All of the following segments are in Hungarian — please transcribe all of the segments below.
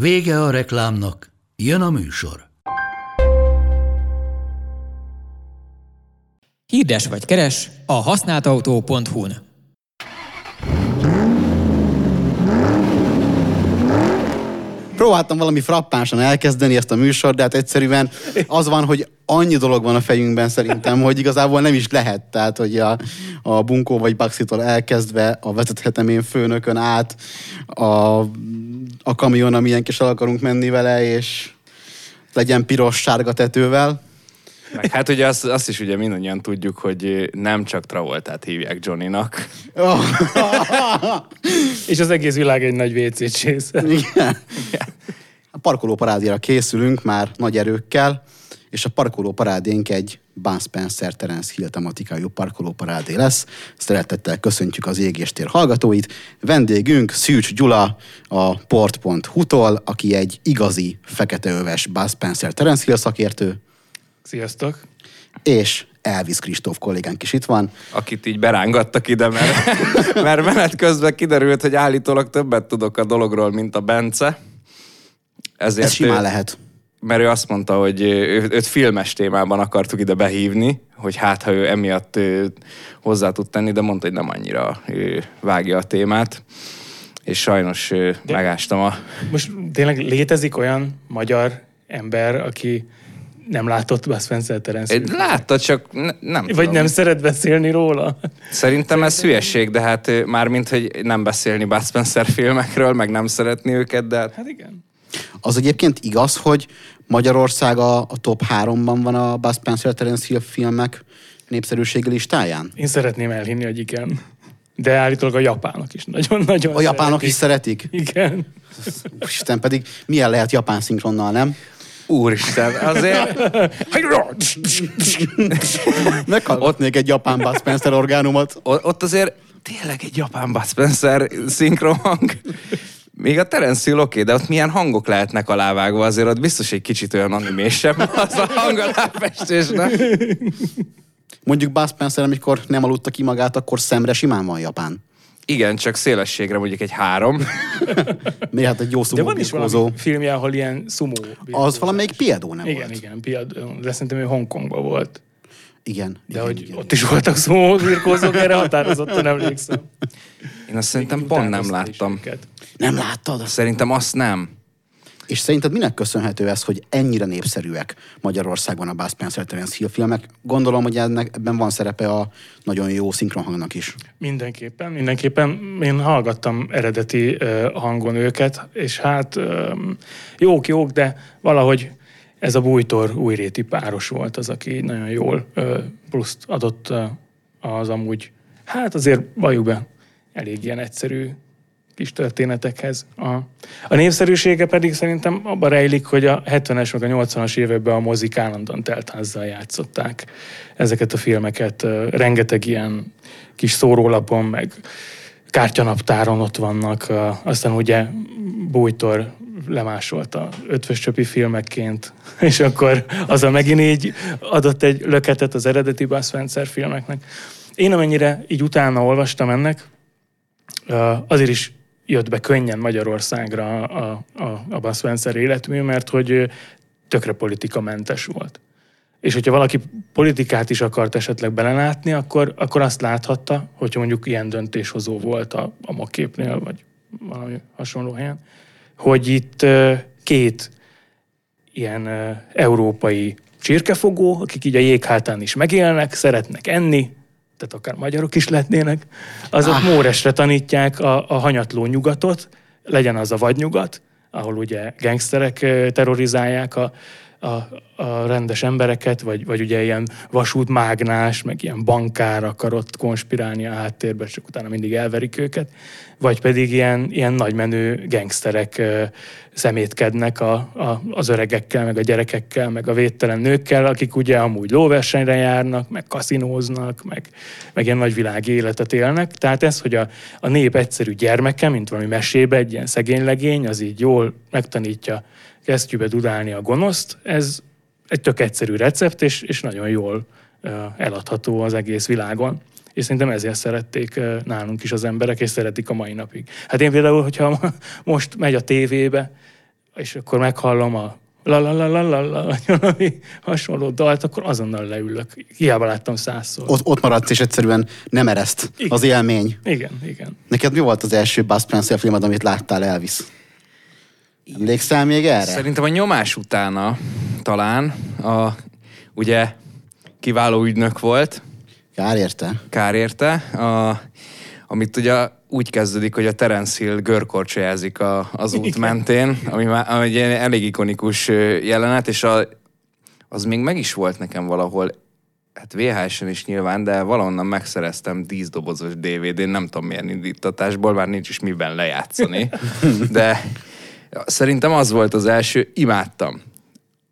Vége a reklámnak, jön a műsor. Hirdes vagy keres a használtautó.hu-n. Próbáltam valami frappánsan elkezdeni ezt a műsort, de hát egyszerűen az van, hogy annyi dolog van a fejünkben szerintem, hogy igazából nem is lehet. Tehát, hogy a, a bunkó vagy baxitól elkezdve a vezethetem én főnökön át a, a kamion, amilyen kis el akarunk menni vele, és legyen piros-sárga tetővel. Meg hát ugye azt, azt is ugye mindannyian tudjuk, hogy nem csak Travoltát hívják Johnnynak. És az egész világ egy nagy WC csésze. Igen. A parkoló parádéra készülünk már nagy erőkkel, és a parkoló parádénk egy Bud Spencer Terence Hill tematikájú parkoló parádé lesz. Szeretettel köszöntjük az égéstér hallgatóit. Vendégünk Szűcs Gyula a port.hu-tól, aki egy igazi feketeöves Bud Spencer Terence Hill szakértő, Sziasztok! és Elvis Kristóf kollégánk is itt van. akit így berángattak ide, mert, mert menet közben kiderült, hogy állítólag többet tudok a dologról, mint a Bence. Ezért Ez simán ő- lehet. Mert ő azt mondta, hogy ő, őt filmes témában akartuk ide behívni, hogy hát, ha ő emiatt ő, hozzá tud tenni, de mondta, hogy nem annyira ő, vágja a témát. És sajnos De- megástam a... Most tényleg létezik olyan magyar ember, aki nem látott Bud Spencer Terence Egy, látta, csak ne, nem Vagy tudom. nem szeret beszélni róla? Szerintem ez hülyeség, de hát mármint, hogy nem beszélni Bud Spencer filmekről, meg nem szeretni őket, de hát Hát igen. Az egyébként igaz, hogy Magyarország a, a top 3-ban van a Bud Spencer Terence Hill filmek népszerűségi listáján? Én szeretném elhinni, hogy igen. De állítólag a japánok is nagyon-nagyon A japánok szeretik. is szeretik? Igen. Isten pedig milyen lehet japán szinkronnal, nem? Úristen, azért Meghallgatnék egy japán Bud Spencer orgánumot. ott azért tényleg egy japán Bud Spencer szinkronhang. Még a Terence Hill oké, de ott milyen hangok lehetnek alávágva, azért ott biztos egy kicsit olyan animésebb az a hang aláfestésnek. Mondjuk Bud Spencer, amikor nem aludta ki magát, akkor szemre simán van japán. Igen, csak szélességre mondjuk egy három. Miért hát egy jó De szumó van is birkózó. valami filmje, ahol ilyen szumó. Az valamelyik piadó nem Igen, volt? igen, piad, de szerintem ő Hongkongban volt. Igen. De igen, hogy igen, ott is voltak szumó birkózók, erre határozottan emlékszem. Én azt szerintem Még pont nem is láttam. őket. Nem láttad? Szerintem azt nem. És szerinted minek köszönhető ez, hogy ennyire népszerűek Magyarországon a Bud Spencer Terence Hill filmek? Gondolom, hogy ennek, ebben van szerepe a nagyon jó szinkronhangnak is. Mindenképpen, mindenképpen. Én hallgattam eredeti ö, hangon őket, és hát ö, jók, jók, de valahogy ez a bújtor újréti páros volt az, aki nagyon jól ö, pluszt adott az amúgy, hát azért valljuk be, elég ilyen egyszerű kis történetekhez. A, a népszerűsége pedig szerintem abban rejlik, hogy a 70-es meg a 80-as években a mozik állandóan teltházzal játszották ezeket a filmeket. Rengeteg ilyen kis szórólapon, meg kártyanaptáron ott vannak. Aztán ugye Bújtor lemásolta ötvös csöpi filmekként, és akkor azzal megint így adott egy löketet az eredeti Bud Spencer filmeknek. Én amennyire így utána olvastam ennek, azért is jött be könnyen Magyarországra a, a, a Bud Spencer életmű, mert hogy tökre politikamentes volt. És hogyha valaki politikát is akart esetleg belelátni, akkor, akkor azt láthatta, hogyha mondjuk ilyen döntéshozó volt a, a maképnél, vagy valami hasonló helyen, hogy itt két ilyen európai csirkefogó, akik így a jéghátán is megélnek, szeretnek enni, tehát akár magyarok is lehetnének, azok ah. Móresre tanítják a, a hanyatló nyugatot, legyen az a vadnyugat, ahol ugye gangsterek ö, terrorizálják a, a, a rendes embereket, vagy, vagy ugye ilyen vasútmágnás, meg ilyen bankár akar ott konspirálni a háttérbe, csak utána mindig elverik őket, vagy pedig ilyen, ilyen nagymenő gangsterek ö, szemétkednek a, a, az öregekkel, meg a gyerekekkel, meg a védtelen nőkkel, akik ugye amúgy lóversenyre járnak, meg kaszinóznak, meg, meg ilyen nagyvilági életet élnek. Tehát ez, hogy a, a nép egyszerű gyermeke, mint valami mesébe, egy ilyen szegény legény, az így jól megtanítja kesztyűbe dudálni a gonoszt, ez egy tök egyszerű recept, és, és nagyon jól eladható az egész világon. És szerintem ezért szerették nálunk is az emberek, és szeretik a mai napig. Hát én például, hogyha most megy a tévébe, és akkor meghallom a la la la la la la, valami hasonló dalt, akkor azonnal leülök. Hiába láttam százszor. Ott, ott maradsz, és egyszerűen nem ereszt Igen. az élmény. Igen, igen. Neked mi volt az első Buzz Spencer filmed, amit láttál, Elvis? Emlékszel még erre? Szerintem a nyomás utána talán a, ugye kiváló ügynök volt, Kár érte. kár érte, a, amit ugye úgy kezdődik, hogy a Terence Hill görkorcsolyázik a, az út mentén, ami, már, ami egy elég ikonikus jelenet, és a, az még meg is volt nekem valahol, hát VHS-en is nyilván, de valahonnan megszereztem díszdobozos DVD-n, nem tudom milyen indítatásból, már nincs is miben lejátszani, de szerintem az volt az első, imádtam.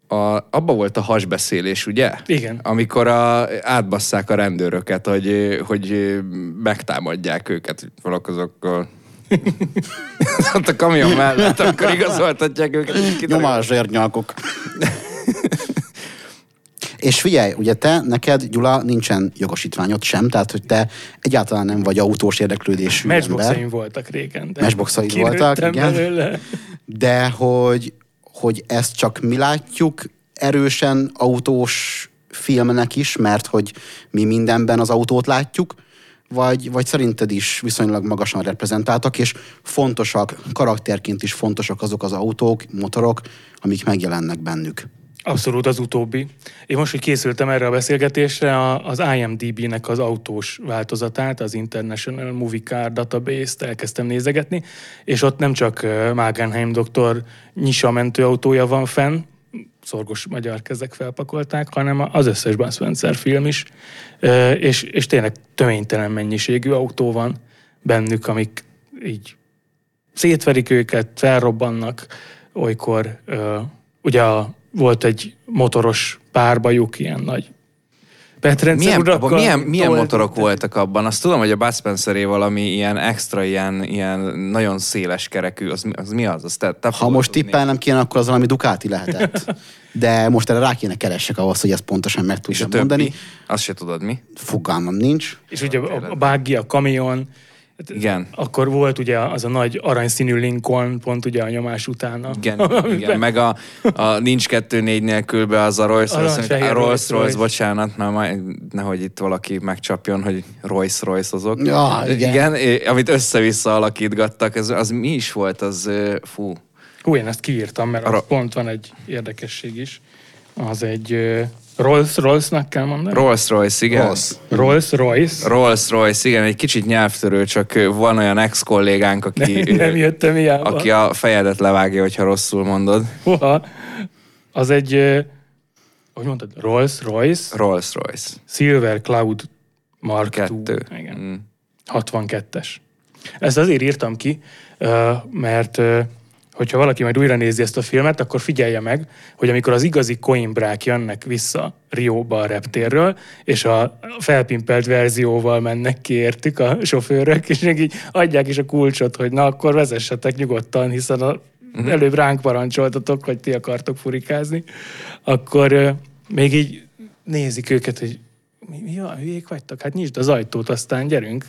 A, abba volt a hasbeszélés, ugye? Igen. Amikor a, átbasszák a rendőröket, hogy, hogy megtámadják őket valakozokkal. Ott a kamion mellett, amikor igazoltatják őket. és kiderül- Nyomás zsérnyalkok. És figyelj, ugye te, neked, Gyula, nincsen jogosítványod sem, tehát hogy te egyáltalán nem vagy autós érdeklődésű ember. Matchboxaim voltak régen. De voltak, igen. belőle. De hogy, hogy ezt csak mi látjuk erősen autós filmnek is, mert hogy mi mindenben az autót látjuk, vagy, vagy szerinted is viszonylag magasan reprezentáltak, és fontosak, karakterként is fontosak azok az autók, motorok, amik megjelennek bennük. Abszolút az utóbbi. Én most, hogy készültem erre a beszélgetésre, az IMDB-nek az autós változatát, az International Movie Car Database-t elkezdtem nézegetni, és ott nem csak Magenheim doktor nyisa mentőautója van fenn, szorgos magyar kezek felpakolták, hanem az összes Spencer film is, és, és tényleg töménytelen mennyiségű autó van bennük, amik így szétverik őket, felrobbannak, olykor ugye a, volt egy motoros párbajuk, ilyen nagy Petrence Milyen, urakkal milyen, milyen tolt- motorok voltak abban? Azt tudom, hogy a Bud Spenceré valami ilyen extra, ilyen, ilyen nagyon széles kerekű, az, mi- az mi az? az te, te Ha most tippelnem kéne, akkor az valami Ducati lehetett. De most erre rá kéne keressek ahhoz, hogy ezt pontosan meg És a tudjam többi? mondani. Azt se tudod mi? Fogalmam nincs. És ugye a, a buggy, a kamion, Igen. akkor volt ugye az a nagy aranyszínű Lincoln, pont ugye a nyomás utána. Igen, igen. meg a, a nincs kettő négy nélkülbe az a Rolls Royce, a Rolls Rolls Royce, Royce. bocsánat, na, majd, nehogy itt valaki megcsapjon, hogy Royce Royce azok. Ja, igen. igen. amit össze-vissza alakítgattak, ez, az mi is volt, az fú. Hú, én ezt kiírtam, mert Arra- az pont van egy érdekesség is. Az egy ö, Rolls Royce-nak kell mondani? Rolls Royce, igen. Rolls Royce. Rolls Royce, igen, egy kicsit nyelvtörő, csak van olyan ex-kollégánk, aki, Nem, nem jöttem hiába. aki a fejedet levágja, hogyha rosszul mondod. Húha. Az egy, hogy mondtad, Rolls Royce, Rolls Royce. Silver Cloud Mark Kettő. II. Igen. Mm. 62-es. Ezt azért írtam ki, mert hogyha valaki majd újra nézi ezt a filmet, akkor figyelje meg, hogy amikor az igazi koimbrák jönnek vissza Rióba a reptérről, és a felpimpelt verzióval mennek ki értük a sofőrök, és még így adják is a kulcsot, hogy na akkor vezessetek nyugodtan, hiszen a, előbb ránk parancsoltatok, hogy ti akartok furikázni, akkor még így nézik őket, hogy mi, mi van, hülyék vagytok? Hát nyisd az ajtót, aztán gyerünk.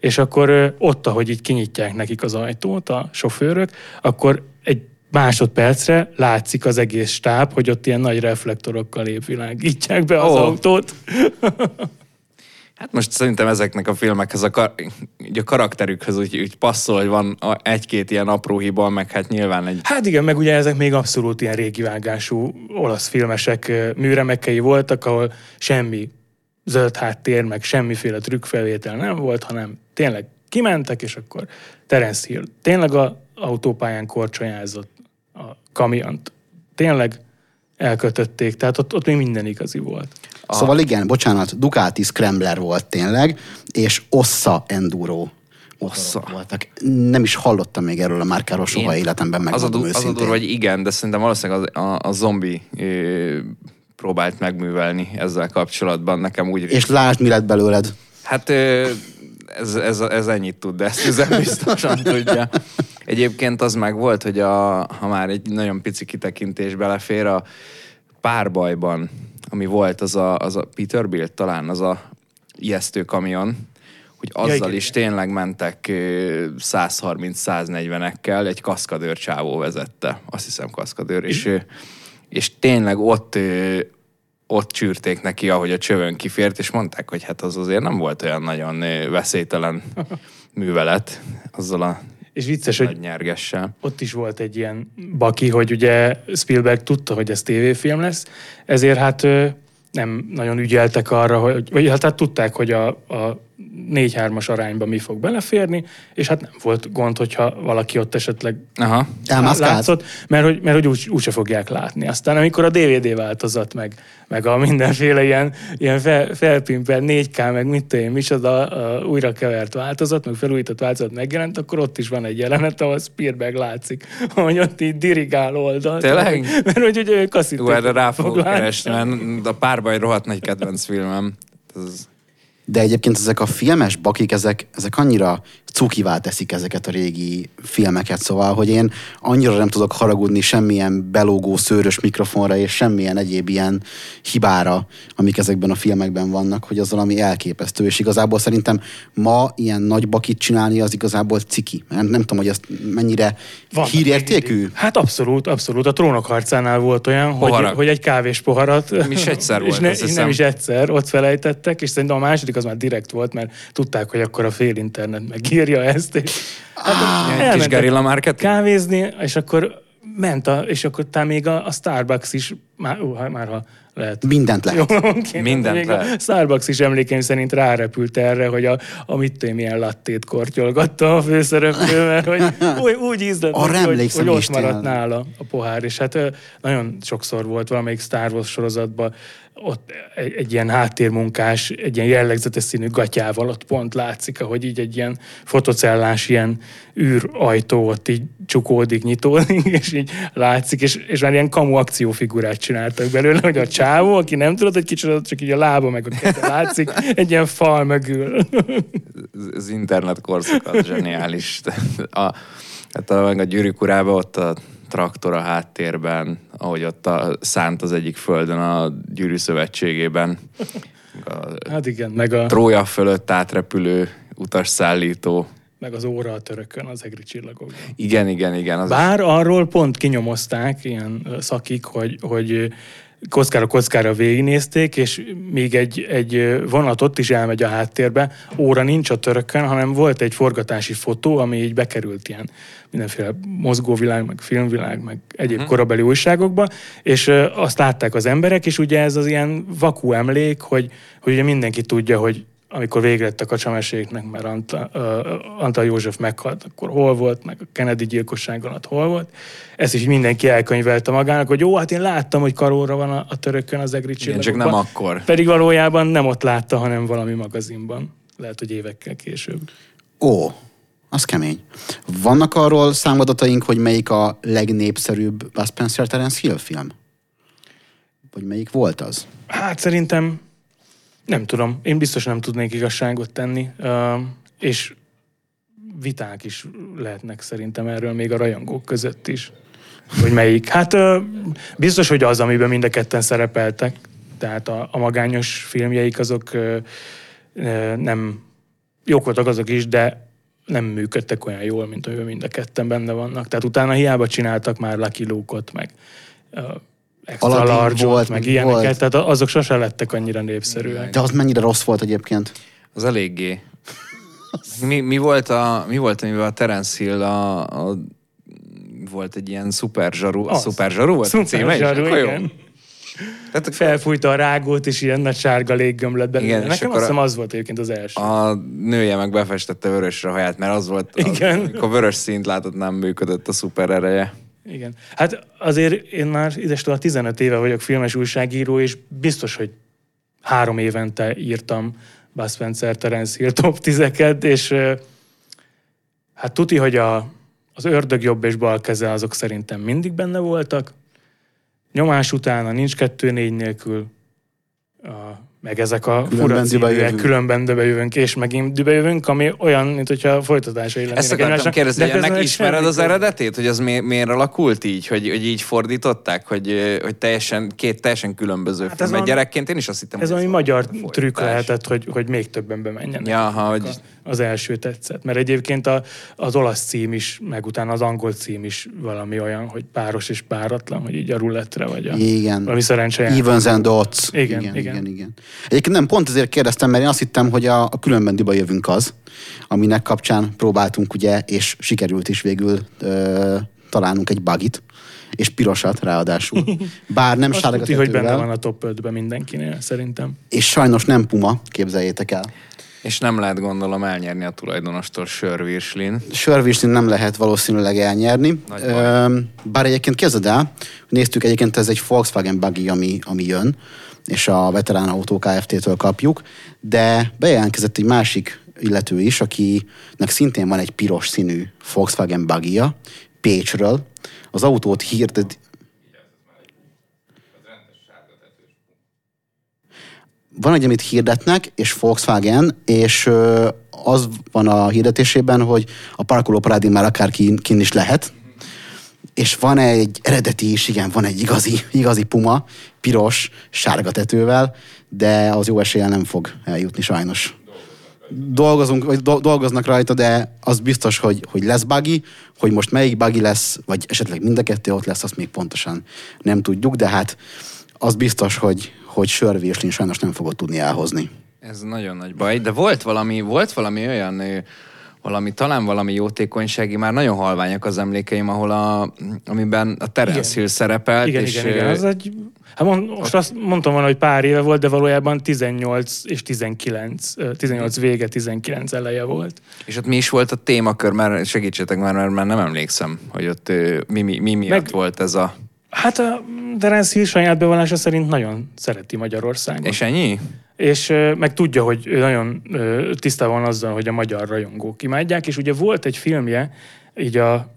És akkor ott, ahogy így kinyitják nekik az ajtót a sofőrök, akkor egy másodpercre látszik az egész stáb, hogy ott ilyen nagy reflektorokkal épvilágítják be az Ó. autót. Hát most szerintem ezeknek a filmekhez, a, kar- így a karakterükhöz úgy, úgy passzol, hogy van egy-két ilyen apró hiba, meg hát nyilván egy... Hát igen, meg ugye ezek még abszolút ilyen régi vágású olasz filmesek műremekei voltak, ahol semmi zöld háttér, meg semmiféle trükkfelvétel nem volt, hanem tényleg kimentek, és akkor Terence Hill tényleg a autópályán korcsonyázott a kamiont. Tényleg elkötötték. Tehát ott, ott még minden igazi volt. A... Szóval igen, bocsánat, Ducati Scrambler volt tényleg, és Ossa Enduro Ossa. voltak. Nem is hallottam még erről a márkáról soha Én- életemben, az a, du- az a durva, hogy igen, de szerintem valószínűleg az, a, a zombi ö, próbált megművelni ezzel kapcsolatban. Nekem úgy És lásd, mi lett belőled. Hát ez, ez, ez ennyit tud, de ezt üzem biztosan tudja. Egyébként az meg volt, hogy a, ha már egy nagyon pici kitekintés belefér, a párbajban, ami volt, az a, az a Peterbilt talán, az a ijesztő kamion, hogy azzal igen, is tényleg mentek ö, 130-140-ekkel, egy kaszkadőr csávó vezette, azt hiszem kaszkadőr, és, és tényleg ott ott csűrték neki, ahogy a csövön kifért, és mondták, hogy hát az azért nem volt olyan nagyon veszélytelen művelet azzal a És vicces, hogy nyergessel. ott is volt egy ilyen baki, hogy ugye Spielberg tudta, hogy ez tévéfilm lesz, ezért hát nem nagyon ügyeltek arra, hogy, vagy hát, hát tudták, hogy a, a 4-3-as arányban mi fog beleférni, és hát nem volt gond, hogyha valaki ott esetleg Aha. Elmászkált? látszott, mert hogy, mert hogy úgy, úgyse fogják látni. Aztán amikor a DVD változat, meg, meg a mindenféle ilyen, ilyen fel, felpimpel 4K, meg mit tudom én, micsoda a újra kevert változat, meg felújított változat megjelent, akkor ott is van egy jelenet, ahol Spielberg látszik, hogy ott így dirigál oldalt. Tényleg? Mert hogy ugye ő Jó, kaszítőt erre rá fogok keresni, mert a párbaj rohadt nagy kedvenc filmem. Ez, De egyébként ezek a filmes bakik, ezek, ezek annyira cukivá teszik ezeket a régi filmeket, szóval, hogy én annyira nem tudok haragudni semmilyen belógó szőrös mikrofonra, és semmilyen egyéb ilyen hibára, amik ezekben a filmekben vannak, hogy az valami elképesztő, és igazából szerintem ma ilyen nagy bakit csinálni, az igazából ciki. Nem, nem tudom, hogy ezt mennyire Vannak hírértékű. Hát abszolút, abszolút. A trónok harcánál volt olyan, hogy, Poharak. hogy egy kávés poharat. Nem is egyszer és volt, ne, azt és hiszem. nem is egyszer, ott felejtettek, és szerintem a második az már direkt volt, mert tudták, hogy akkor a fél internet megírja ezt. És hát kis gerilla marketing? kávézni, és akkor ment, a, és akkor talán még a, a Starbucks is, már, ó, hát már ha lehet. Mindent lehet. Jó, oké, Mindent még lehet. A Starbucks is emlékeim szerint rárepült erre, hogy a, a mit tudom, milyen lattét kortyolgatta a főszereplő, mert hogy úgy, úgy ízlett, Arra hogy, hogy is ott maradt nála a pohár. És hát nagyon sokszor volt valamelyik Star Wars sorozatban, ott egy, egy ilyen háttérmunkás, egy ilyen jellegzetes színű gatyával ott pont látszik, ahogy így egy ilyen fotocellás ilyen űrajtó ott így csukódik, nyitódik, és így látszik, és, és már ilyen kamu akciófigurát csináltak belőle, hogy a csávó, aki nem tudod, hogy kicsit, csak így a lába meg a keze látszik, egy ilyen fal mögül. az internet korszak az zseniális. A, hát a, meg a gyűrűk urában ott a traktor a háttérben, ahogy ott a, szánt az egyik földön a gyűrű szövetségében. A Hát igen, meg, a, Trója fölött átrepülő utasszállító. meg az óra a törökön, az egri csillagokban. Igen, igen, igen. Az Bár arról pont kinyomozták ilyen szakik, hogy, hogy kockára kockára végignézték, és még egy, egy vonat ott is elmegy a háttérbe, óra nincs a törökön, hanem volt egy forgatási fotó, ami így bekerült ilyen mindenféle mozgóvilág, meg filmvilág, meg egyéb uh-huh. korabeli újságokba, és azt látták az emberek, és ugye ez az ilyen vakú emlék, hogy, hogy ugye mindenki tudja, hogy amikor végre lett a kacsameséknek, mert Anta, uh, Antal József meghalt, akkor hol volt, meg a Kennedy gyilkosság alatt hol volt. Ezt is mindenki elkönyvelte magának, hogy jó, hát én láttam, hogy karóra van a, a törökön az egri Igen, csak nem akkor. Pedig valójában nem ott látta, hanem valami magazinban. Lehet, hogy évekkel később. Ó, az kemény. Vannak arról számadataink, hogy melyik a legnépszerűbb Bud Spencer Terence Hill film? Vagy melyik volt az? Hát szerintem nem tudom. Én biztos nem tudnék igazságot tenni. És viták is lehetnek szerintem erről még a rajongók között is. Hogy melyik. Hát biztos, hogy az, amiben mind a ketten szerepeltek. Tehát a, a magányos filmjeik azok nem jók voltak azok is, de nem működtek olyan jól, mint amiben mind a ketten benne vannak. Tehát utána hiába csináltak már Lucky Luke-ot, meg extra Aladdin large volt, meg meg ilyeneket, volt. tehát azok sose lettek annyira népszerűek. De az mennyire rossz volt egyébként? Az eléggé. Mi, mi, volt, a, mi volt, amivel a Terence Hill a, a volt egy ilyen szuper zsaru, Az. szuper zsaru volt a Szuper címe is? zsaru, jó. igen. Tehát Felfújta a rágót, és ilyen nagy sárga belőle. Igen, Nekem azt a- hiszem az volt egyébként az első. a nője meg befestette vörösre a haját, mert az volt, az, Igen. amikor vörös színt látott, nem működött a szuper ereje. Igen. Hát azért én már idestől a 15 éve vagyok filmes újságíró, és biztos, hogy három évente írtam Buzz Spencer, Terence Hill top 10 és hát tuti, hogy a, az ördög jobb és bal keze azok szerintem mindig benne voltak. Nyomás utána nincs kettő négy nélkül. A, meg ezek a Különben fura címűek, jövünk. különben dübe jövünk, és megint dübe jövünk, ami olyan, mint hogyha folytatásai lennének Ezt akartam kérdezni, hogy De ennek ismered az eredetét? Hogy az mi, miért alakult így? Hogy, hogy így fordították? Hogy, hogy teljesen, két teljesen különböző Hát ez film. Valami- gyerekként én is azt hittem, Ez hogy valami magyar folytatás. trükk lehetett, hogy, hogy még többen bemenjenek. Ja, ha, hogy Az első tetszett. Mert egyébként a, az olasz cím is, meg utána az angol cím is valami olyan, hogy páros és páratlan, hogy így a rulettre vagy a... Igen. Valami szerencse. Evens and odds. Igen, igen, igen. igen, igen. Egyébként nem, pont ezért kérdeztem, mert én azt hittem, hogy a, a különben diba jövünk az, aminek kapcsán próbáltunk ugye, és sikerült is végül ö, találnunk egy bugit, és pirosat ráadásul. Bár nem sárga tudti, hogy benne van a top 5-ben mindenkinél, szerintem. és sajnos nem puma, képzeljétek el. És nem lehet gondolom elnyerni a tulajdonostól sörvirslin. Sörvislin nem lehet valószínűleg elnyerni. Ö, bár egyébként képzeld el, néztük egyébként ez egy Volkswagen buggy, ami, ami jön, és a Veterán Autó Kft-től kapjuk, de bejelentkezett egy másik illető is, akinek szintén van egy piros színű Volkswagen buggy Pécsről. Az autót hirdet... Van egy, amit hirdetnek, és Volkswagen, és az van a hirdetésében, hogy a parkoló már akár kin, kin is lehet, és van egy eredeti is, igen, van egy igazi, igazi puma, piros, sárga tetővel, de az jó eséllyel nem fog eljutni sajnos. Dolgozunk, vagy do- dolgoznak rajta, de az biztos, hogy, hogy lesz buggy, hogy most melyik buggy lesz, vagy esetleg mind a kettő ott lesz, azt még pontosan nem tudjuk, de hát az biztos, hogy, hogy sörvérslin sajnos nem fogod tudni elhozni. Ez nagyon nagy baj, de volt valami, volt valami olyan, valami, talán valami jótékonysági, már nagyon halványak az emlékeim, ahol a, amiben a Terence. Hill szerepelt, Igen, és igen, igen. Az egy, hát mond, most azt mondtam volna, hogy pár éve volt, de valójában 18 és 19, ö, 18 vége, 19 eleje volt. És ott mi is volt a témakör, mert segítsetek már, mert már nem emlékszem, hogy ott mi, mi, mi miatt Meg- volt ez a... Hát a Terence Hill saját bevallása szerint nagyon szereti Magyarországot. És ennyi? és meg tudja, hogy nagyon tisztában van azzal, hogy a magyar rajongók imádják, és ugye volt egy filmje, így a,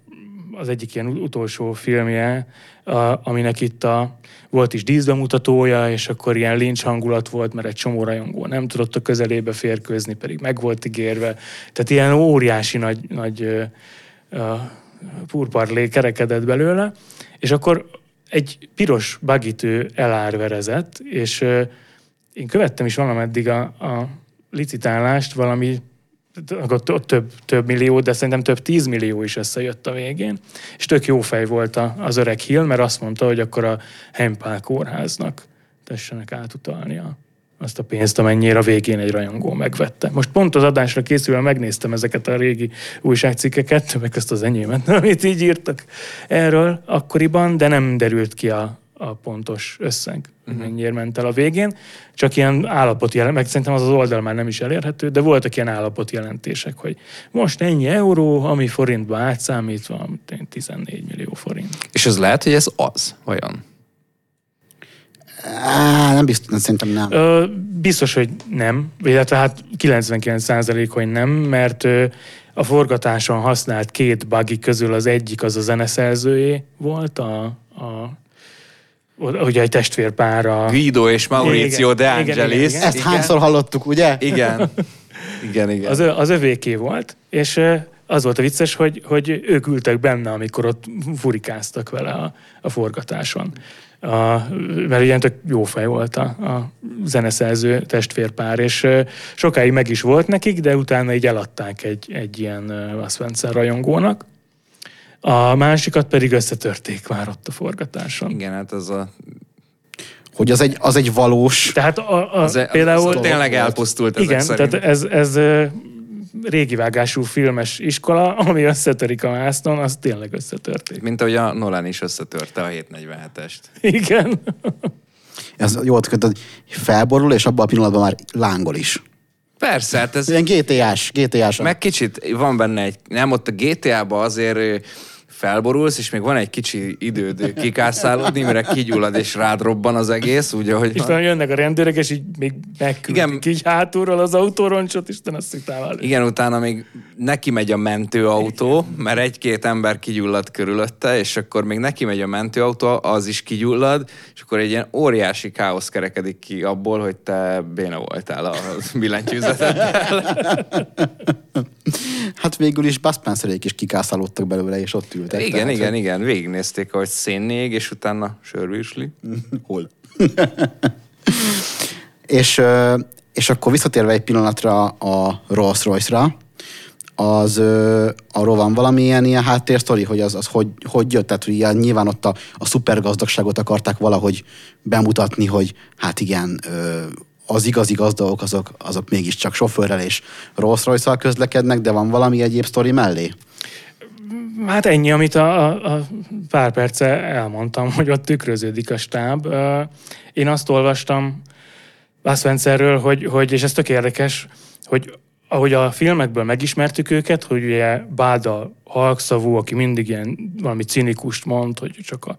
az egyik ilyen utolsó filmje, a, aminek itt a, volt is díszbemutatója, és akkor ilyen lincs hangulat volt, mert egy csomó rajongó nem tudott a közelébe férkőzni, pedig meg volt ígérve. Tehát ilyen óriási nagy, nagy ö, purparlé kerekedett belőle, és akkor egy piros bagit ő elárverezett, és én követtem is valameddig a, a licitálást, valami akkor t- több, több millió, de szerintem több tízmillió is összejött a végén. És tök jó fej volt a- az öreg Hill, mert azt mondta, hogy akkor a Hempál kórháznak tessenek átutalni a, azt a pénzt, amennyire a végén egy rajongó megvette. Most pont az adásra készülve megnéztem ezeket a régi újságcikkeket, többek közt az enyémet, amit így írtak erről akkoriban, de nem derült ki a, a pontos összeg, uh-huh. mennyire ment el a végén. Csak ilyen állapot jelent, meg szerintem az az oldal már nem is elérhető, de voltak ilyen állapot jelentések, hogy most ennyi euró, ami forintba átszámítva, mint én, 14 millió forint. És ez lehet, hogy ez az, vajon? Á, nem biztos, szerintem nem. Ö, biztos, hogy nem, illetve hát 99% hogy nem, mert ö, a forgatáson használt két buggy közül az egyik az a zeneszerzőjé volt, a, a ugye egy testvérpár a... Guido és Mauricio Igen, De igen, igen, Angelis. igen. Ezt hányszor hallottuk, ugye? Igen. Igen, igen. Az, az övéké volt, és az volt a vicces, hogy, hogy ők ültek benne, amikor ott furikáztak vele a, a forgatáson. A, mert ilyen tök jó fej volt a, a zeneszerző testvérpár, és sokáig meg is volt nekik, de utána így eladták egy, egy ilyen ö, Wes Spencer rajongónak. A másikat pedig összetörték már ott a forgatáson. Igen, hát az a... Hogy az egy, az egy valós... Tehát a, a, Az, az, például... az tényleg elpusztult ezek Igen, szerint. tehát ez, ez régi vágású filmes iskola, ami összetörik a vásznon, az tényleg összetörték. Mint ahogy a Nolan is összetörte a 747-est. Igen. Ez jó, hogy felborul, és abban a pillanatban már lángol is. Persze, hát ez Ilyen GTA-s, GTA-s. meg kicsit van benne egy, nem ott a GTA-ban azért felborulsz, és még van egy kicsi időd kikászálódni, mire kigyullad és rád robban az egész, úgy, ahogy És van. utána jönnek a rendőrök, és így még megküldik Igen. így hátulról az autóroncsot, Isten azt szitával. Igen, utána még neki megy a mentőautó, mert egy-két ember kigyullad körülötte, és akkor még neki megy a mentőautó, az is kigyullad, és akkor egy ilyen óriási káosz kerekedik ki abból, hogy te béna voltál a billentyűzeteddel. Hát végül is Bud Spencerék is kikászálódtak belőle, és ott ültek. igen, tehát, igen, hogy- igen, végignézték, hogy szénnég, és utána sörvűsli. Hol? és, és akkor visszatérve egy pillanatra a Rolls Royce-ra, az arról van valamilyen ilyen háttérsztori, hogy az, az hogy, hogy jött? Tehát hogy ilyen, nyilván ott a, a szupergazdagságot akarták valahogy bemutatni, hogy hát igen, ö, az igazi gazdagok azok, azok mégiscsak sofőrrel és Rolls Royce-szal közlekednek, de van valami egyéb sztori mellé? Hát ennyi, amit a, a, a pár perce elmondtam, hogy ott tükröződik a stáb. Én azt olvastam Bud Spencerről, hogy, hogy, és ez tök érdekes, hogy ahogy a filmekből megismertük őket, hogy ugye Báda halkszavú, aki mindig ilyen valami cinikust mond, hogy csak a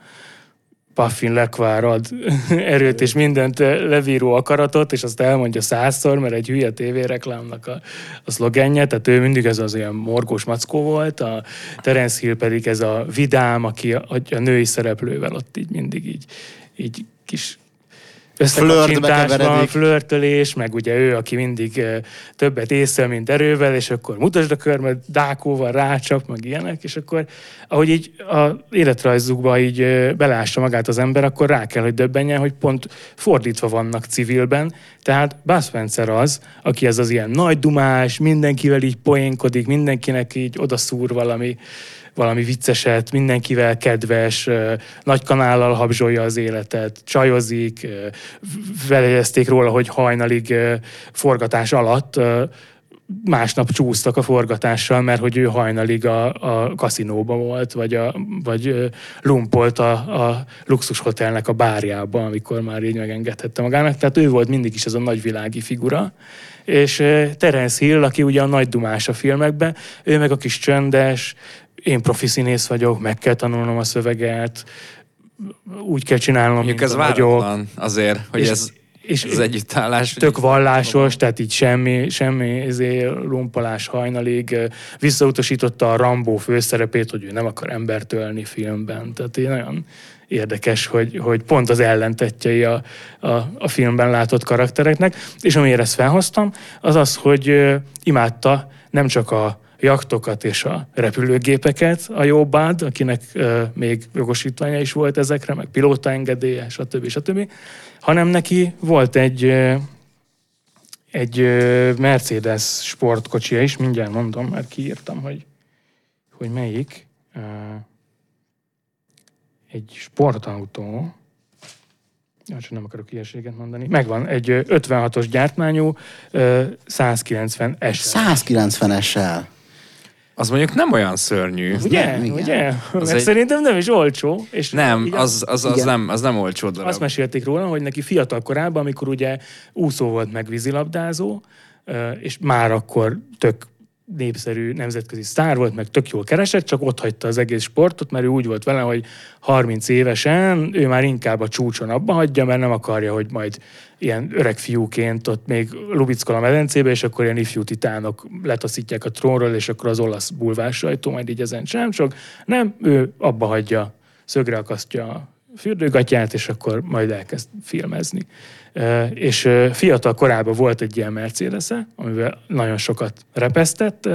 Puffin lekvár ad erőt és mindent levíró akaratot, és azt elmondja százszor, mert egy hülye tévéreklámnak a, a szlogenje, tehát ő mindig ez az ilyen morgós mackó volt, a Terence Hill pedig ez a vidám, aki a, a női szereplővel ott így mindig így, így kis Keveredik. flörtölés, meg ugye ő, aki mindig többet észre, mint erővel, és akkor mutasd a körmet, dákóval rácsap, meg ilyenek, és akkor ahogy így a életrajzukba így belássa magát az ember, akkor rá kell, hogy döbbenjen, hogy pont fordítva vannak civilben. Tehát Bud Spencer az, aki ez az ilyen nagy dumás, mindenkivel így poénkodik, mindenkinek így odaszúr valami, valami vicceset, mindenkivel kedves, nagy kanállal habzsolja az életet, csajozik, felejezték róla, hogy hajnalig forgatás alatt másnap csúsztak a forgatással, mert hogy ő hajnalig a, a kaszinóban volt, vagy, a, vagy lumpolt a, a luxushotelnek a bárjában, amikor már így megengedhette magának. Tehát ő volt mindig is ez a nagyvilági figura. És Terence Hill, aki ugye a nagy dumás a filmekben, ő meg a kis csöndes, én profi színész vagyok, meg kell tanulnom a szöveget, úgy kell csinálnom, Mondjuk mint ez vagyok. azért, hogy És- ez, és- ez együttállás. Tök vallásos, tehát így semmi, semmi izé, lumpalás hajnalig. Visszautasította a Rambó főszerepét, hogy ő nem akar embert ölni filmben. Tehát így nagyon érdekes, hogy, hogy pont az ellentetjei a, a, a filmben látott karaktereknek. És amiért ezt felhoztam, az az, hogy imádta nem csak a jaktokat és a repülőgépeket, a jobbád, akinek még jogosítványa is volt ezekre, meg pilótaengedélye, stb. stb. hanem neki volt egy egy ö, Mercedes sportkocsia is, mindjárt mondom, mert kiírtam, hogy, hogy melyik. Egy sportautó, Ja, csak nem akarok ilyeséget mondani. Megvan, egy ö, 56-os gyártmányú, ö, 190 S. 190-essel. Az mondjuk nem olyan szörnyű. Ugye? Igen. Ugye? Az egy- Szerintem nem is olcsó. És Nem, az, az, az, Igen. nem, az nem olcsó darab. Azt mesélték róla, hogy neki fiatal korában, amikor ugye úszó volt meg vízilabdázó, és már akkor tök népszerű nemzetközi sztár volt, meg tök jól keresett, csak ott hagyta az egész sportot, mert ő úgy volt vele, hogy 30 évesen ő már inkább a csúcson abba hagyja, mert nem akarja, hogy majd ilyen öreg fiúként ott még lubickol a medencébe, és akkor ilyen ifjú titánok letaszítják a trónról, és akkor az olasz bulvás sajtó majd így ezen sem, csak nem, ő abba hagyja, szögre akasztja fürdőgatját, és akkor majd elkezd filmezni. És fiatal korában volt egy ilyen mercedes amivel nagyon sokat repesztett,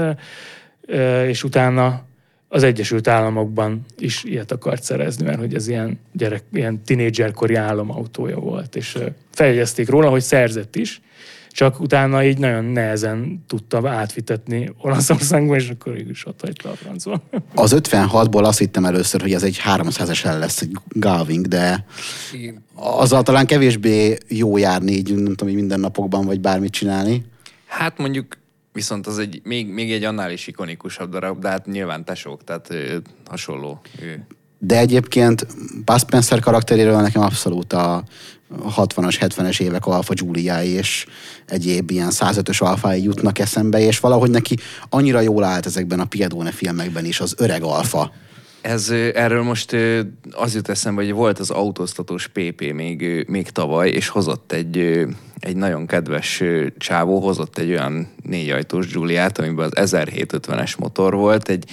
és utána az Egyesült Államokban is ilyet akart szerezni, mert hogy ez ilyen gyerek, ilyen tinédzserkori álomautója volt, és feljegyezték róla, hogy szerzett is, csak utána így nagyon nehezen tudta átvitetni Olaszországba, és akkor így is ott hagyta a francba. Az 56-ból azt hittem először, hogy ez egy 300-es lesz, egy Galving, de azzal talán kevésbé jó járni, így nem tudom, így mindennapokban, vagy bármit csinálni. Hát mondjuk viszont az egy, még, még egy annál is ikonikusabb darab, de hát nyilván tesók, tehát ö, hasonló. Ő. De egyébként Bud Spencer karakteréről nekem abszolút a 60-as, 70-es évek alfa Giuliái és egyéb ilyen 105-ös alfái jutnak eszembe, és valahogy neki annyira jól állt ezekben a Piedone filmekben is az öreg alfa. Ez, erről most az jut eszembe, hogy volt az autóztatós PP még, még tavaly, és hozott egy, egy nagyon kedves csávó, hozott egy olyan négyajtós Giuliát, amiben az 1750-es motor volt. Egy,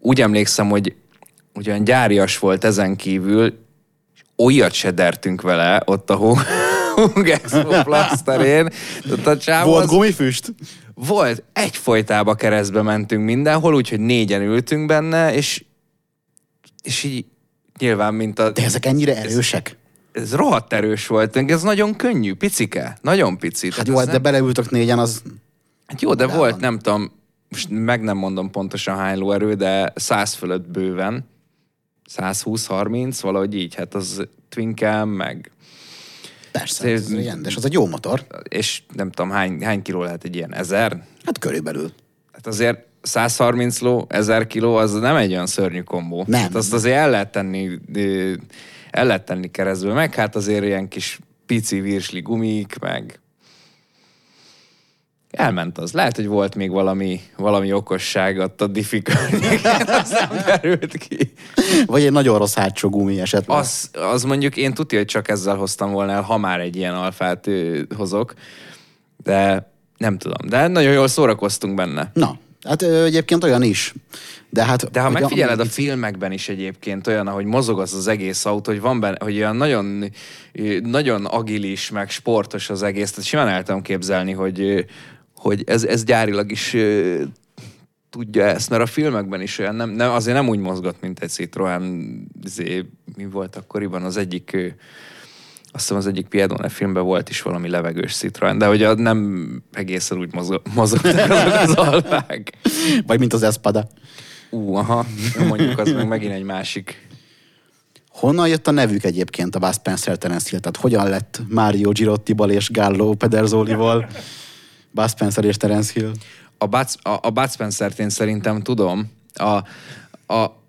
úgy emlékszem, hogy ugyan gyárias volt ezen kívül, és olyat se dertünk vele ott a Hung Hung Expo Plasterén. Tehát a csávó Volt az- gumifüst? volt, egyfolytába keresztbe mentünk mindenhol, úgyhogy négyen ültünk benne, és, és így nyilván, mint a... De ezek ennyire erősek? Ez rohadt erős volt, ez nagyon könnyű, picike, nagyon pici. Hát jó, az de nem- beleültök négyen, az... Hát jó, de volt, van. nem tudom, most meg nem mondom pontosan hány lóerő, de 100 fölött bőven. 120-30, valahogy így, hát az Twinkem, meg Persze, ez rendes, az egy jó motor. és nem tudom hány, hány kiló lehet egy ilyen, ezer? Hát körülbelül. Hát azért 130 ló, 1000 kiló, az nem egy olyan szörnyű kombó. Nem. Hát azt azért el lehet tenni, el lehet tenni keresztbe, meg hát azért ilyen kis pici virsli gumik, meg elment az. Lehet, hogy volt még valami, valami okosság ott a diffi az nem derült ki. Vagy egy nagyon rossz hátsó gumi esetleg. Az, az mondjuk én tudja, hogy csak ezzel hoztam volna el, ha már egy ilyen alfát hozok, de nem tudom. De nagyon jól szórakoztunk benne. Na, hát ö, egyébként olyan is. De hát... De ha megfigyeled a amit- filmekben is egyébként olyan, ahogy mozog az az egész autó, hogy van benne, hogy olyan nagyon, nagyon agilis, meg sportos az egész, tehát simán el tudom képzelni, hogy, hogy ez, ez gyárilag is ö, tudja ezt, mert a filmekben is olyan, nem, nem, azért nem úgy mozgott, mint egy Citroen, izé, mi volt akkoriban az egyik, ö, azt hiszem az egyik Piedone filmben volt is valami levegős Citroen, de a nem egészen úgy mozog, mozogtak azok az alfák. Vagy mint az Espada. Ú, aha, mondjuk az meg megint egy másik. Honnan jött a nevük egyébként a Bud Spencer Terence Hill? Tehát hogyan lett Mario Girottiból és Gallo Pederzolival Bud Spencer és Terence Hill? A Bud, a, a Bud Spencer-t én szerintem tudom. A, a,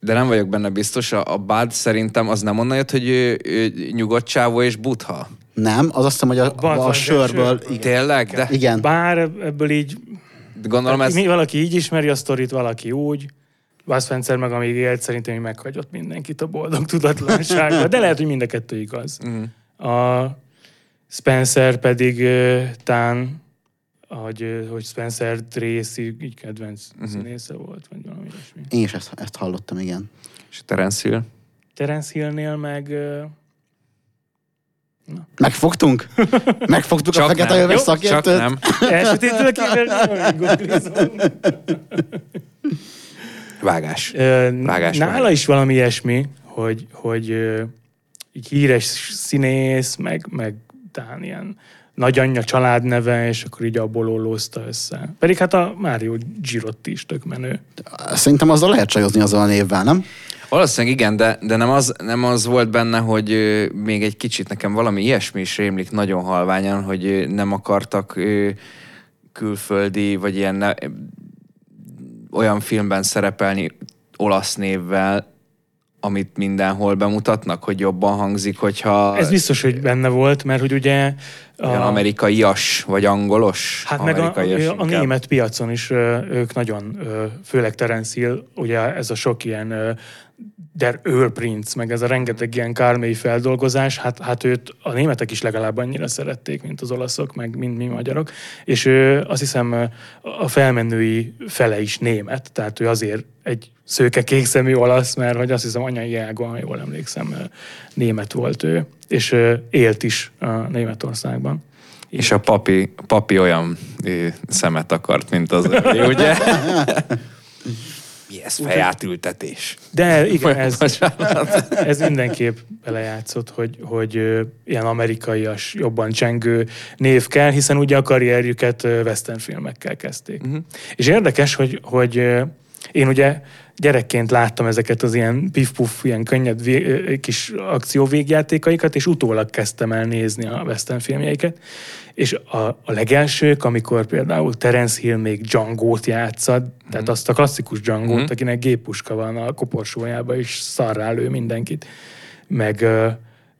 de nem vagyok benne biztos, a, a Bud szerintem az nem onnan jött, hogy ő, ő nyugodt csávó és butha. Nem, az azt hiszem, hogy a, a, a Spencer sörből... sör. Igen. Tényleg? De igen. Bár ebből így, gondolom ez... mi, valaki így ismeri a sztorit, valaki úgy. Bud Spencer meg amíg élt, szerintem hogy meghagyott mindenkit a boldog tudatlanságba. De lehet, hogy mind a kettő igaz. Mhm. A Spencer pedig tán, hogy, hogy Spencer Tracy így kedvenc uh-huh. színésze volt, vagy valami ilyesmi. Én is ezt, ezt hallottam, igen. És Terence Hill. Terence Hillnél meg... ö, Megfogtunk? Megfogtuk a Csak fekete nem. öves szakértőt? Csak nem. A googlizom. Vágás. Vágás Nála van. is valami ilyesmi, hogy, hogy így híres színész, meg, meg talán ilyen nagyanyja családneve, és akkor így abból ollózta össze. Pedig hát a Mário Girotti is tök menő. Szerintem azzal lehet csajozni azzal a névvel, nem? Valószínűleg igen, de, de nem, az, nem az volt benne, hogy ö, még egy kicsit nekem valami ilyesmi is rémlik nagyon halványan, hogy ö, nem akartak ö, külföldi, vagy ilyen ne, olyan filmben szerepelni olasz névvel, amit mindenhol bemutatnak, hogy jobban hangzik, hogyha Ez biztos, hogy benne volt, mert hogy ugye... A, amerikaias, vagy angolos. Hát meg a, a, a német piacon is ők nagyon, főleg Terence Hill, ugye ez a sok ilyen Der Ölprinz, meg ez a rengeteg ilyen kármélyi feldolgozás, hát, hát őt a németek is legalább annyira szerették, mint az olaszok, meg mint mi magyarok, és ő azt hiszem a felmenői fele is német, tehát ő azért egy szőke kékszemű olasz, mert hogy azt hiszem anyai ágon, ha jól emlékszem, német volt ő, és élt is a Németországban. És a papi, papi olyan szemet akart, mint az övé, ugye? Mi ez fejátültetés? De igen, ez, ez mindenképp belejátszott, hogy, hogy ilyen amerikaias, jobban csengő név kell, hiszen ugye a karrierjüket western filmekkel kezdték. Uh-huh. És érdekes, hogy, hogy én ugye gyerekként láttam ezeket az ilyen pif-puff, ilyen könnyed vé- kis akcióvégjátékaikat, és utólag kezdtem el nézni a western filmjeiket. És a, a legelsők, amikor például Terence Hill még Django-t játszad, mm. tehát azt a klasszikus Django-t, mm. akinek géppuska van a koporsójába, és szarrá lő mindenkit. Meg uh,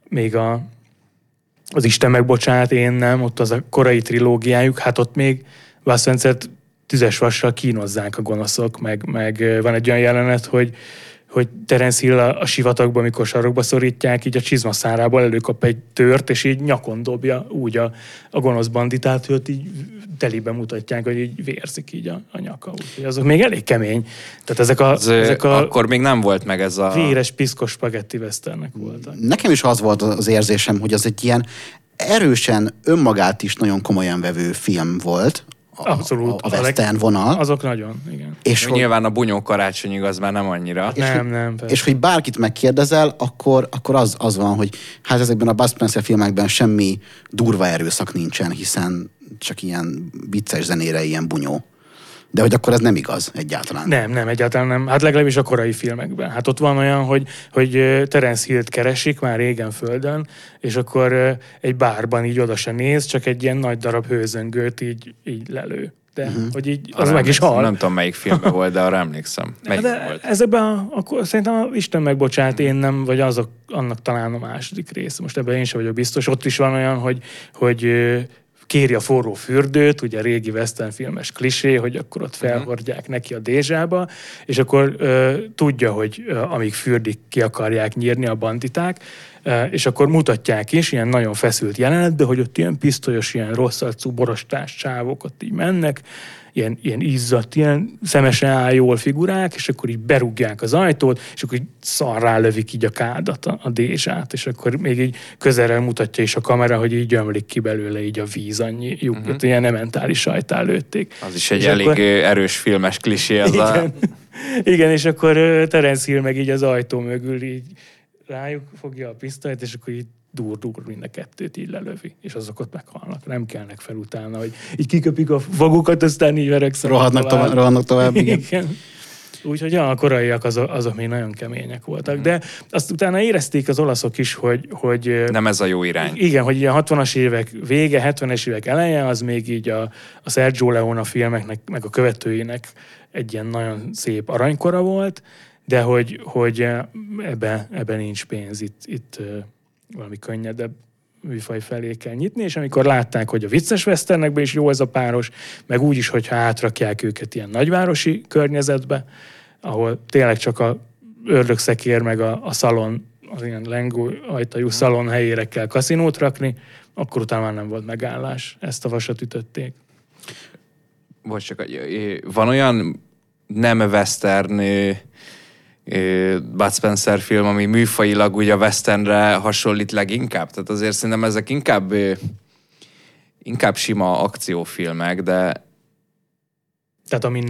még a, az Isten megbocsát, én nem, ott az a korai trilógiájuk, hát ott még Wes Spencer-t tüzes vassal kínozzák a gonoszok, meg, meg van egy olyan jelenet, hogy hogy Terence Hill a, a sivatagban, amikor sarokba szorítják, így a csizmaszárából előkap egy tört, és így nyakon dobja úgy a, a gonosz banditát, hogy ott így telibe mutatják, hogy így vérzik így a, a nyaka. Úgyhogy azok még elég kemény. Tehát ezek a, Az, ö, ezek a Akkor még nem volt meg ez a... véres, piszkos spagetti westernek voltak. Nekem is az volt az érzésem, hogy az egy ilyen erősen önmagát is nagyon komolyan vevő film volt. Abszolút. A, a western vonal. Azok nagyon, igen. és, hogy, Nyilván a bunyó karácsonyig az már nem annyira. Nem, nem. persze. és hogy bárkit megkérdezel, akkor, akkor az, az van, hogy hát ezekben a Bud Spencer filmekben semmi durva erőszak nincsen, hiszen csak ilyen vicces zenére ilyen bunyó. De hogy akkor ez nem igaz egyáltalán. Nem, nem, egyáltalán nem. Hát legalábbis a korai filmekben. Hát ott van olyan, hogy, hogy Terence Hill-t keresik már régen földön, és akkor egy bárban így oda se néz, csak egy ilyen nagy darab hőzöngőt így, így lelő. De uh-huh. hogy így, az Arra meg is hal. Nem tudom, melyik filmben volt, de arra emlékszem. Melyik de volt? ezekben a, akkor szerintem a Isten megbocsát, én nem, vagy azok, annak talán a második része. Most ebben én sem vagyok biztos. Ott is van olyan, hogy, hogy kéri a forró fürdőt, ugye régi western filmes klisé, hogy akkor ott felhordják neki a dézsába, és akkor ö, tudja, hogy ö, amíg fürdik, ki akarják nyírni a banditák, és akkor mutatják is, ilyen nagyon feszült jelenetben, hogy ott ilyen pisztolyos, ilyen rossz arcú, borostás csávok ott így mennek, ilyen, ilyen izzadt, ilyen szemesen áll jól figurák, és akkor így berúgják az ajtót, és akkor így szarrá lövik így a kádat, a, a dézsát, és akkor még így közelre mutatja is a kamera, hogy így ömlik ki belőle így a víz annyi lyuk, uh-huh. ilyen ementális sajtál lőtték. Az is egy És elég akkor- erős filmes klisé. Az a... Igen. Igen, és akkor Terence Hill meg így az ajtó mögül így rájuk fogja a pisztolyt, és akkor így dur-dur mind a kettőt így lelövi, és azok ott meghalnak. Nem kelnek fel utána, hogy így kiköpik a vagukat, aztán így verekszenek Rohadnak tovább, rohadnak tovább, igen. igen. Úgyhogy ja, a koraiak azok, azok még nagyon kemények voltak. De azt utána érezték az olaszok is, hogy, hogy Nem ez a jó irány. igen, hogy a 60-as évek vége, 70-es évek eleje, az még így a, a Sergio Leone filmeknek, meg a követőinek egy ilyen nagyon szép aranykora volt, de hogy, hogy ebbe, ebbe nincs pénz, itt, itt valami könnyedebb műfaj felé kell nyitni, és amikor látták, hogy a vicces westernekben is jó ez a páros, meg úgy is, hogyha átrakják őket ilyen nagyvárosi környezetbe, ahol tényleg csak a ördögszekér meg a, a szalon, az ilyen lengó ajtajú szalon helyére kell kaszinót rakni, akkor utána már nem volt megállás. Ezt a vasat ütötték. Vagy csak, van olyan nem western Bud Spencer film, ami műfajilag ugye a westernre hasonlít leginkább. Tehát azért szerintem ezek inkább inkább sima akciófilmek, de Tehát ami...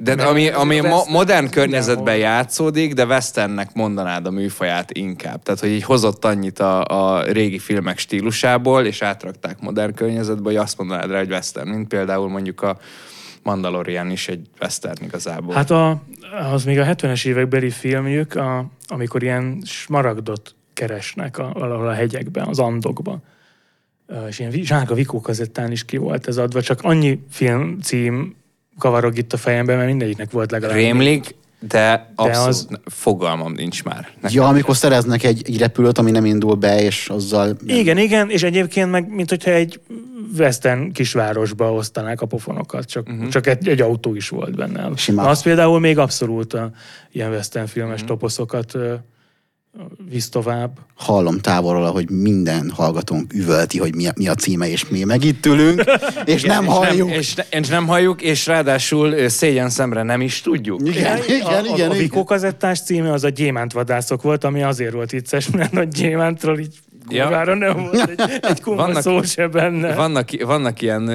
De ami, ami mo- modern mindenhol. környezetben játszódik, de westernnek mondanád a műfaját inkább. Tehát, hogy így hozott annyit a, a régi filmek stílusából, és átrakták modern környezetbe, hogy azt mondanád rá, hogy western, mint például mondjuk a Mandalorian is egy western igazából. Hát a, az még a 70-es évekbeli filmjük, a, amikor ilyen smaragdot keresnek a, valahol a hegyekben, az Andokban. És ilyen Zsánka Vikó kazettán is ki volt ez adva, csak annyi filmcím kavarog itt a fejemben, mert mindegyiknek volt legalább. Rémlik, de abszolút az- az... fogalmam nincs már. Nekem Ja, amikor szereznek egy, egy repülőt, ami nem indul be, és azzal... Igen, igen, és egyébként meg, mint hogyha egy western kisvárosba osztanák a pofonokat, csak, uh-huh. csak egy, egy autó is volt benne. Simán. Na, az például még abszolút a ilyen western filmes uh-huh. toposzokat visz tovább. Hallom távolról, hogy minden hallgatónk üvölti, hogy mi a, mi a címe, és mi meg itt ülünk, és nem és halljuk. Nem, és, és nem halljuk, és ráadásul szégyen szemre nem is tudjuk. Igen, igen, a, igen. a, a igen. Vikó kazettás címe az a gyémántvadászok volt, ami azért volt vicces, mert a gyémántról így Ja. kurvára nem volt egy, egy Vannak- szó se benne. Vannak, vannak ilyen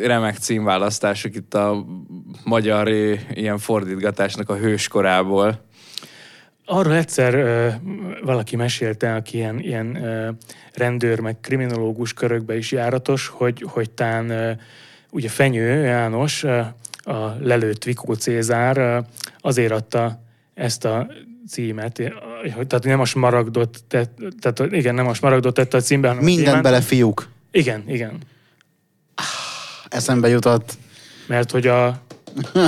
remek címválasztások itt a magyar ilyen fordítgatásnak a hőskorából. Arról egyszer ö, valaki mesélte, aki ilyen, ilyen ö, rendőr, meg kriminológus körökbe is járatos, hogy, hogy tán ö, ugye Fenyő János, ö, a lelőtt Vikó Cézár ö, azért adta ezt a címet, tehát nem a smaragdot, tett, tehát igen, nem a smaragdot tette a címbe, hanem a gyémánt. bele, fiúk. Igen, igen. Eszembe jutott. Mert hogy a,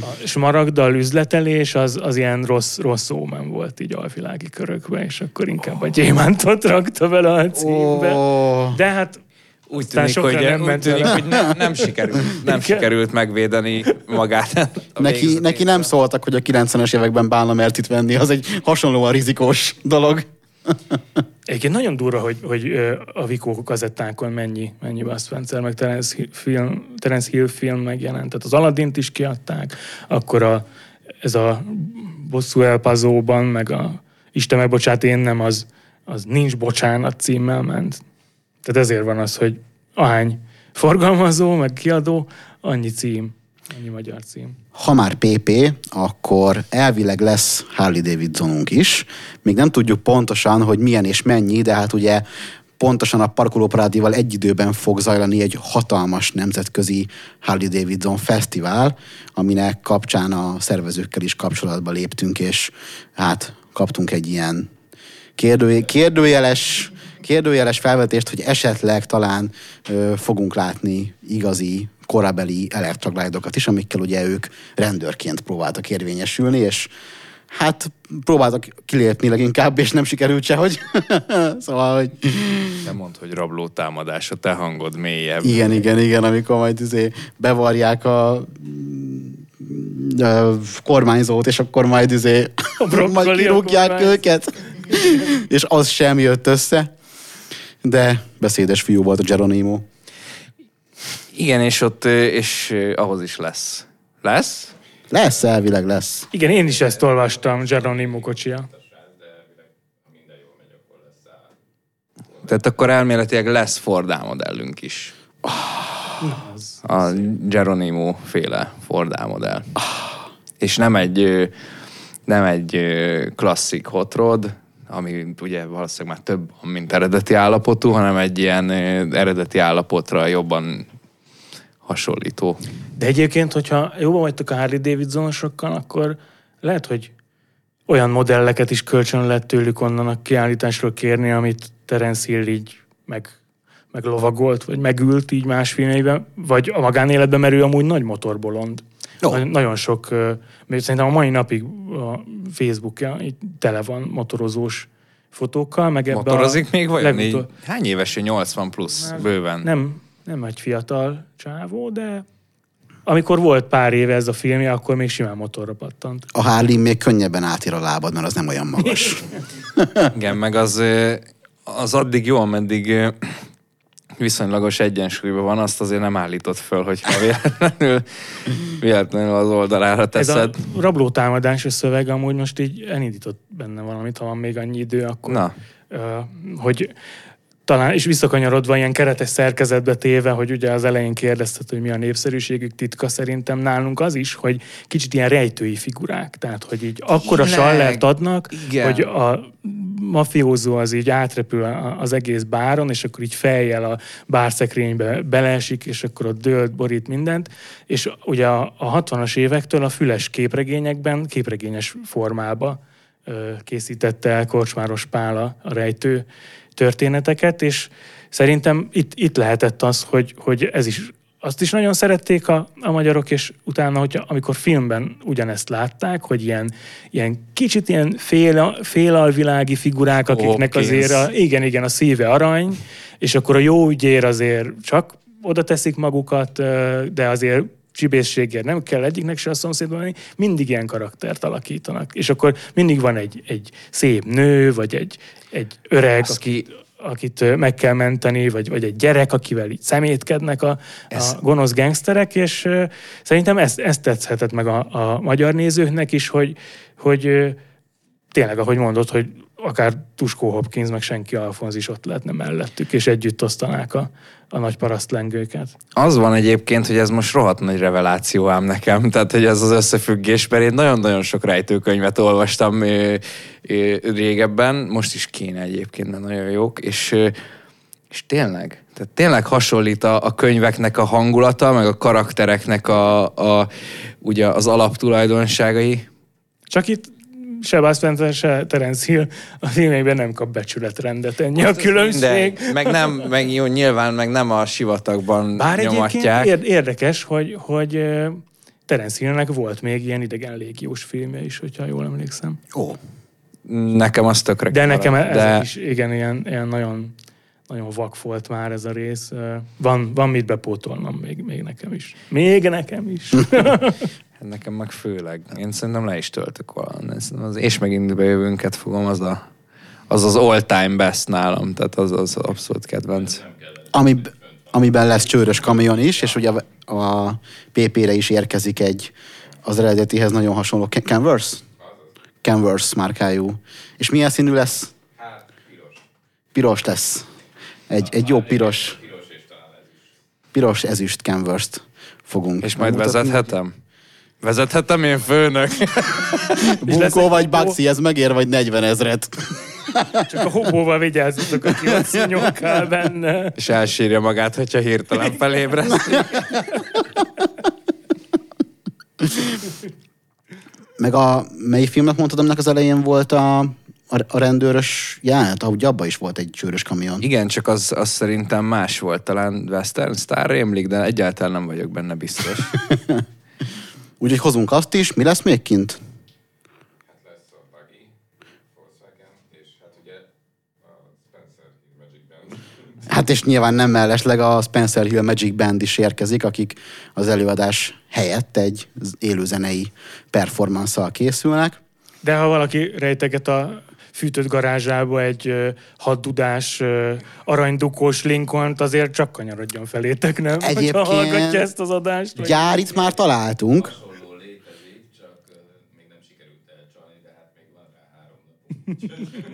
a smaragddal üzletelés az, az ilyen rossz, rossz ómen volt így alvilági körökben, és akkor inkább a gyémántot rakta bele a címbe. Ó, De hát Úgy tűnik, sokra hogy, nem úgy tűnik, vele. hogy nem, nem, sikerült, nem sikerült megvédeni magát. Neki, neki nem szóltak, hogy a 90-es években bálna mert itt venni, az egy hasonlóan rizikós dolog. Egyébként nagyon durva, hogy, hogy a Vico kazettákon mennyi, mennyi Bud meg Terence Hill film, Terence Hill film megjelent. Tehát az Aladdint is kiadták, akkor a, ez a Bosszú elpazóban, meg a Isten megbocsát, én nem, az, az Nincs bocsánat címmel ment. Tehát ezért van az, hogy ahány forgalmazó, meg kiadó, annyi cím, annyi magyar cím. Ha már PP, akkor elvileg lesz Harley Davidsonunk is. Még nem tudjuk pontosan, hogy milyen és mennyi, de hát ugye pontosan a parkolóparádival egy időben fog zajlani egy hatalmas nemzetközi Harley Davidson fesztivál, aminek kapcsán a szervezőkkel is kapcsolatba léptünk, és hát kaptunk egy ilyen kérdő, kérdőjeles, kérdőjeles felvetést, hogy esetleg talán ö, fogunk látni igazi korabeli elektroglide-okat is, amikkel ugye ők rendőrként próbáltak érvényesülni, és hát próbáltak kilépni leginkább, és nem sikerült sehogy. szóval, hogy Nem mondd, hogy rabló támadás, a te hangod mélyebb. igen, igen, igen, amikor majd izé bevarják a kormányzót, és akkor majd izé majd kirúgják őket. és az sem jött össze. De beszédes fiú volt a Geronimo. Igen, és ott, és ahhoz is lesz. Lesz? Lesz, elvileg lesz. Igen, én is ezt olvastam, Geronimo kocsia. Tehát akkor elméletileg lesz Ford A modellünk is. A Geronimo féle Ford A modell. És nem egy, nem egy klasszik hot rod, ami ugye valószínűleg már több, van, mint eredeti állapotú, hanem egy ilyen eredeti állapotra jobban hasonlító. De egyébként, hogyha jóban vagytok a Harley Davidsonosokkal, akkor lehet, hogy olyan modelleket is kölcsön lehet tőlük onnan a kiállításról kérni, amit Terence Hill így meg, meg lovagolt, vagy megült így más filmeiben, vagy a magánéletben, mert ő amúgy nagy motorbolond. Jó. Nagyon- sok, mert szerintem a mai napig a Facebookja így tele van motorozós fotókkal, meg ebbe Motorozik a még vajon? legutol- hány éves? ő? 80 plusz, Hát, bőven. Nem, nem egy fiatal csávó, de amikor volt pár éve ez a filmje, akkor még simán motorra pattant. A Harley még könnyebben átír a lábad, mert az nem olyan magas. Igen, meg az, az addig jó, ameddig viszonylagos egyensúlyban van, azt azért nem állított föl, hogyha véletlenül, véletlenül az oldalára Ez teszed. a rablótámadás szöveg amúgy most így elindított benne valamit, ha van még annyi idő, akkor Na. hogy talán, és visszakanyarodva ilyen keretes szerkezetbe téve, hogy ugye az elején kérdezted, hogy mi a népszerűségük titka, szerintem nálunk az is, hogy kicsit ilyen rejtői figurák. Tehát, hogy így akkora sallert adnak, Igen. hogy a mafiózó az így átrepül az egész báron, és akkor így fejjel a bárszekrénybe beleesik, és akkor ott dőlt, borít mindent. És ugye a, a 60-as évektől a füles képregényekben, képregényes formába készítette el Korcsmáros Pála a rejtő történeteket, és szerintem itt, itt lehetett az, hogy, hogy ez is azt is nagyon szerették a, a magyarok, és utána, hogy amikor filmben ugyanezt látták, hogy ilyen, ilyen kicsit ilyen fél, félalvilági figurák, akiknek Hopkins. azért a, igen, igen, a szíve arany, és akkor a jó ügyér azért csak oda teszik magukat, de azért csibészséggel nem kell egyiknek se a szomszédban lenni, mindig ilyen karaktert alakítanak. És akkor mindig van egy, egy szép nő, vagy egy, egy öreg, aki, akit meg kell menteni, vagy, vagy egy gyerek, akivel így szemétkednek a, Ez- a gonosz gangsterek, és szerintem ezt, ezt tetszhetett meg a, a magyar nézőknek is, hogy, hogy ö, tényleg, ahogy mondod, hogy akár Tuskó Hopkins, meg senki Alfonz is ott lehetne mellettük, és együtt osztanák a, a nagy parasztlengőket. Az van egyébként, hogy ez most rohadt nagy reveláció ám nekem, tehát hogy ez az összefüggés, mert én nagyon-nagyon sok rejtőkönyvet olvastam ö, ö, régebben, most is kéne egyébként, de nagyon jók, és, ö, és tényleg, tehát tényleg hasonlít a, a könyveknek a hangulata, meg a karaktereknek a, a ugye az alaptulajdonságai. Csak itt se Bud Spencer, se Terence Hill a filmekben nem kap becsületrendet, ennyi a különbség. Minden, meg nem, meg jó, nyilván meg nem a sivatagban Bár nyomatják. ér- érdekes, hogy, hogy Terence Hillnek volt még ilyen idegen légiós filmje is, hogyha jól emlékszem. Ó, Nekem az tökre De nekem ez de... is igen, ilyen, ilyen nagyon, nagyon vak volt már ez a rész. Van, van mit bepótolnom még, még nekem is. Még nekem is. Hát nekem meg főleg. Én szerintem le is töltök valami. Az és megint bejövőnket fogom, az a, az, az all-time best nálam, tehát az az abszolút kedvenc. Ami, amiben lesz csőrös kamion is, és ugye a, a PP-re is érkezik egy az eredetihez nagyon hasonló Canvas? Canvas márkájú. És milyen színű lesz? Piros lesz. Egy, egy jó piros. Piros ezüst canvas fogunk. És majd vezethetem? Vezethetem én főnök? Bunkó vagy Baxi, ez megér vagy 40 ezret. Csak a hobóval vigyázzatok, aki ott szúnyogkál benne. És elsírja magát, hogyha hirtelen felébreszt. Meg a, mely filmnek mondtad, aminek az elején volt a, a, a rendőrös jelenet, ahogy abban is volt egy csőrös kamion. Igen, csak az, az szerintem más volt, talán Western Star rémlik, de egyáltalán nem vagyok benne biztos. Úgyhogy hozunk azt is. Mi lesz még kint? Hát és nyilván nem mellesleg a Spencer Hill Magic Band is érkezik, akik az előadás helyett egy élőzenei performance készülnek. De ha valaki rejteget a fűtött garázsába egy uh, haddudás, uh, aranydukós lincoln azért csak kanyarodjon felétek, nem? Egyébként ha hallgatja ezt az adást. Vagy... Gyárit már találtunk.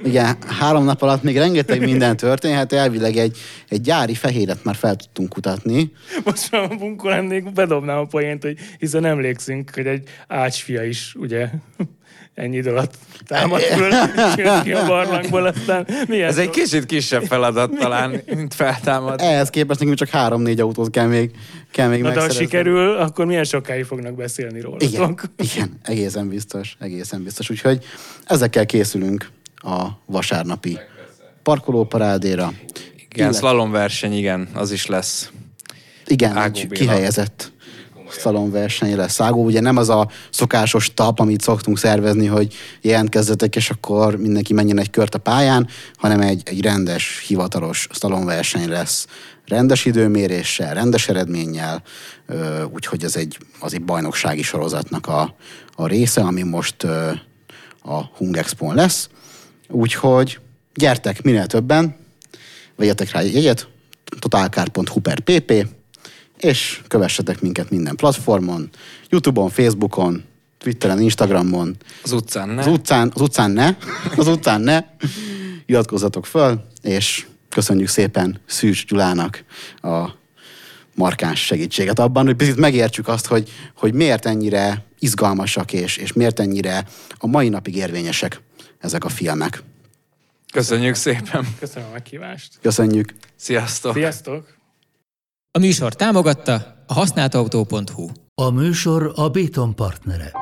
Igen, három nap alatt még rengeteg minden történhet, elvileg egy, egy gyári fehéret már fel tudtunk kutatni. Most már a bunkó lennék, bedobnám a poént, hogy hiszen emlékszünk, hogy egy ácsfia is, ugye, ennyi idő alatt támadt föl, ki a barlangból, aztán milyen Ez egy kicsit kisebb feladat talán, mint feltámad. Ehhez képest nekünk csak három-négy autót kell még, kell még Na, de ha sikerül, akkor milyen sokáig fognak beszélni róla. Igen, igen, egészen biztos, egészen biztos. Úgyhogy ezekkel készülünk a vasárnapi parkolóparádéra. Igen, slalomverseny, igen, az is lesz. Igen, Ágó egy Béla. kihelyezett szalonverseny lesz. Ágó ugye nem az a szokásos tap, amit szoktunk szervezni, hogy jelentkezzetek, és akkor mindenki menjen egy kört a pályán, hanem egy, egy rendes, hivatalos szalonverseny lesz. Rendes időméréssel, rendes eredménnyel, úgyhogy ez egy, az egy bajnoksági sorozatnak a, a része, ami most a Hung Expo lesz. Úgyhogy gyertek minél többen, vegyetek rá jegyet, totalkár.hu per pp, és kövessetek minket minden platformon, Youtube-on, Facebookon, Twitteren, Instagramon. Az utcán ne. Az utcán, az utcán ne. Az utcán ne. Iratkozzatok föl, és köszönjük szépen Szűcs Gyulának a markáns segítséget abban, hogy picit megértsük azt, hogy, hogy miért ennyire izgalmasak, és, és miért ennyire a mai napig érvényesek ezek a filmek. Köszönjük szépen. Köszönöm a meghívást. Köszönjük. Sziasztok. Sziasztok. A műsor támogatta a használtautó.hu. A műsor a Béton partnere.